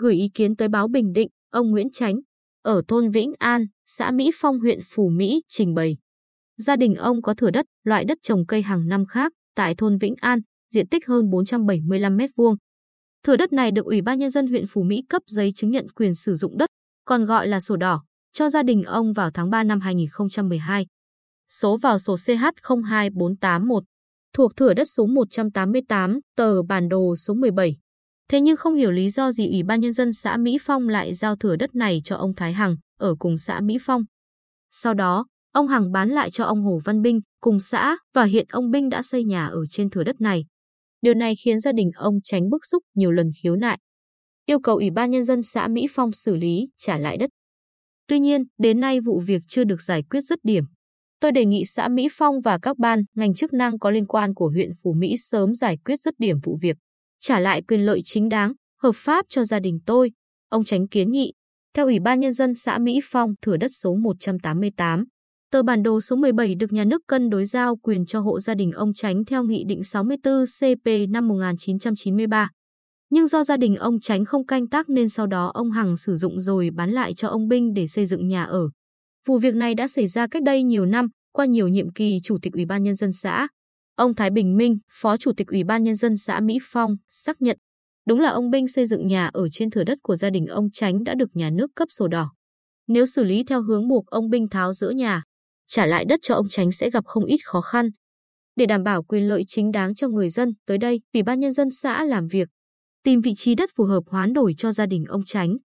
gửi ý kiến tới báo Bình Định, ông Nguyễn Chánh, ở thôn Vĩnh An, xã Mỹ Phong huyện Phủ Mỹ trình bày. Gia đình ông có thửa đất, loại đất trồng cây hàng năm khác tại thôn Vĩnh An, diện tích hơn 475 m2. Thửa đất này được Ủy ban Nhân dân huyện Phú Mỹ cấp giấy chứng nhận quyền sử dụng đất, còn gọi là sổ đỏ, cho gia đình ông vào tháng 3 năm 2012. Số vào sổ CH02481, thuộc thửa đất số 188, tờ bản đồ số 17. Thế nhưng không hiểu lý do gì Ủy ban Nhân dân xã Mỹ Phong lại giao thửa đất này cho ông Thái Hằng, ở cùng xã Mỹ Phong. Sau đó, ông Hằng bán lại cho ông Hồ Văn Binh, cùng xã, và hiện ông Binh đã xây nhà ở trên thửa đất này. Điều này khiến gia đình ông tránh bức xúc nhiều lần khiếu nại. Yêu cầu Ủy ban Nhân dân xã Mỹ Phong xử lý, trả lại đất. Tuy nhiên, đến nay vụ việc chưa được giải quyết dứt điểm. Tôi đề nghị xã Mỹ Phong và các ban, ngành chức năng có liên quan của huyện Phú Mỹ sớm giải quyết dứt điểm vụ việc, trả lại quyền lợi chính đáng, hợp pháp cho gia đình tôi. Ông tránh kiến nghị. Theo Ủy ban Nhân dân xã Mỹ Phong, thửa đất số 188, tờ bản đồ số 17 được nhà nước cân đối giao quyền cho hộ gia đình ông Tránh theo Nghị định 64 CP năm 1993. Nhưng do gia đình ông Tránh không canh tác nên sau đó ông Hằng sử dụng rồi bán lại cho ông Binh để xây dựng nhà ở. Vụ việc này đã xảy ra cách đây nhiều năm, qua nhiều nhiệm kỳ Chủ tịch Ủy ban Nhân dân xã. Ông Thái Bình Minh, Phó Chủ tịch Ủy ban Nhân dân xã Mỹ Phong, xác nhận đúng là ông Binh xây dựng nhà ở trên thửa đất của gia đình ông Tránh đã được nhà nước cấp sổ đỏ. Nếu xử lý theo hướng buộc ông Binh tháo rỡ nhà, trả lại đất cho ông Tránh sẽ gặp không ít khó khăn. Để đảm bảo quyền lợi chính đáng cho người dân, tới đây, Ủy ban Nhân dân xã làm việc, tìm vị trí đất phù hợp hoán đổi cho gia đình ông Tránh.